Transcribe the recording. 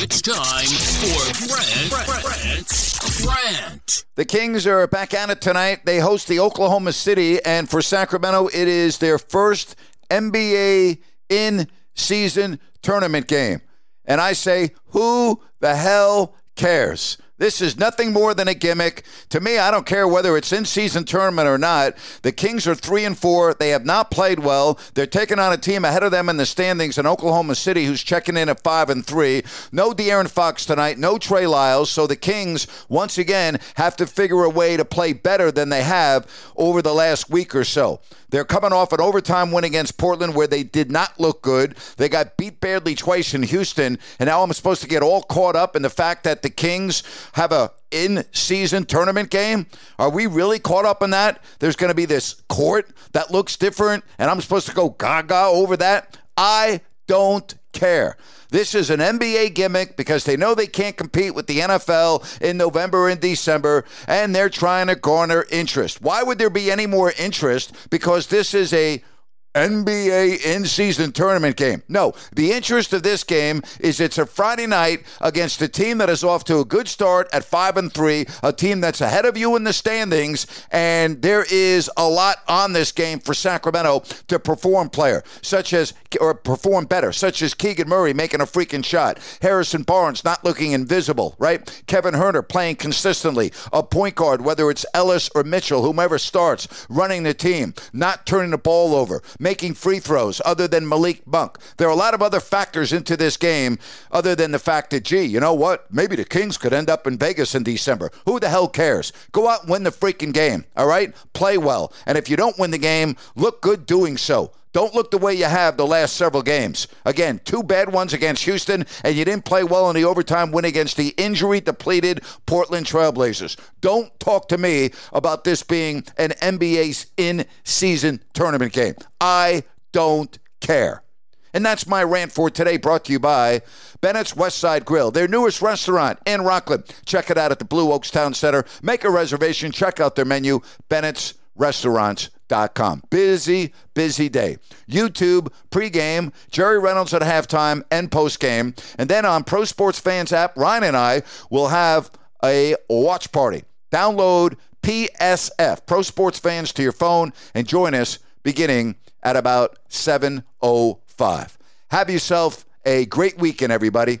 It's time for Grant, Grant, Grant. The Kings are back at it tonight. They host the Oklahoma City, and for Sacramento, it is their first NBA in season tournament game. And I say, who the hell cares? This is nothing more than a gimmick. To me, I don't care whether it's in season tournament or not. The Kings are three and four. They have not played well. They're taking on a team ahead of them in the standings in Oklahoma City, who's checking in at five and three. No De'Aaron Fox tonight. No Trey Lyles. So the Kings once again have to figure a way to play better than they have over the last week or so. They're coming off an overtime win against Portland where they did not look good. They got beat badly twice in Houston, and now I'm supposed to get all caught up in the fact that the Kings have a in-season tournament game? Are we really caught up in that? There's going to be this court that looks different, and I'm supposed to go gaga over that? I don't care. This is an NBA gimmick because they know they can't compete with the NFL in November and December, and they're trying to garner interest. Why would there be any more interest? Because this is a NBA in season tournament game. No, the interest of this game is it's a Friday night against a team that is off to a good start at 5 and 3, a team that's ahead of you in the standings, and there is a lot on this game for Sacramento to perform player, such as or perform better, such as Keegan Murray making a freaking shot, Harrison Barnes not looking invisible, right? Kevin Huerter playing consistently, a point guard, whether it's Ellis or Mitchell, whomever starts, running the team, not turning the ball over free throws other than Malik Monk. There are a lot of other factors into this game other than the fact that, gee, you know what? Maybe the Kings could end up in Vegas in December. Who the hell cares? Go out and win the freaking game, all right? Play well. And if you don't win the game, look good doing so. Don't look the way you have the last several games. Again, two bad ones against Houston, and you didn't play well in the overtime win against the injury depleted Portland Trailblazers. Don't talk to me about this being an NBA's in season tournament game. I don't care. And that's my rant for today, brought to you by Bennett's Westside Grill, their newest restaurant in Rocklin. Check it out at the Blue Oaks Town Center. Make a reservation, check out their menu, Bennett's Restaurants Com. Busy, busy day. YouTube pregame, Jerry Reynolds at halftime and postgame. And then on Pro Sports Fans app, Ryan and I will have a watch party. Download PSF, Pro Sports Fans, to your phone and join us beginning at about 7.05. Have yourself a great weekend, everybody.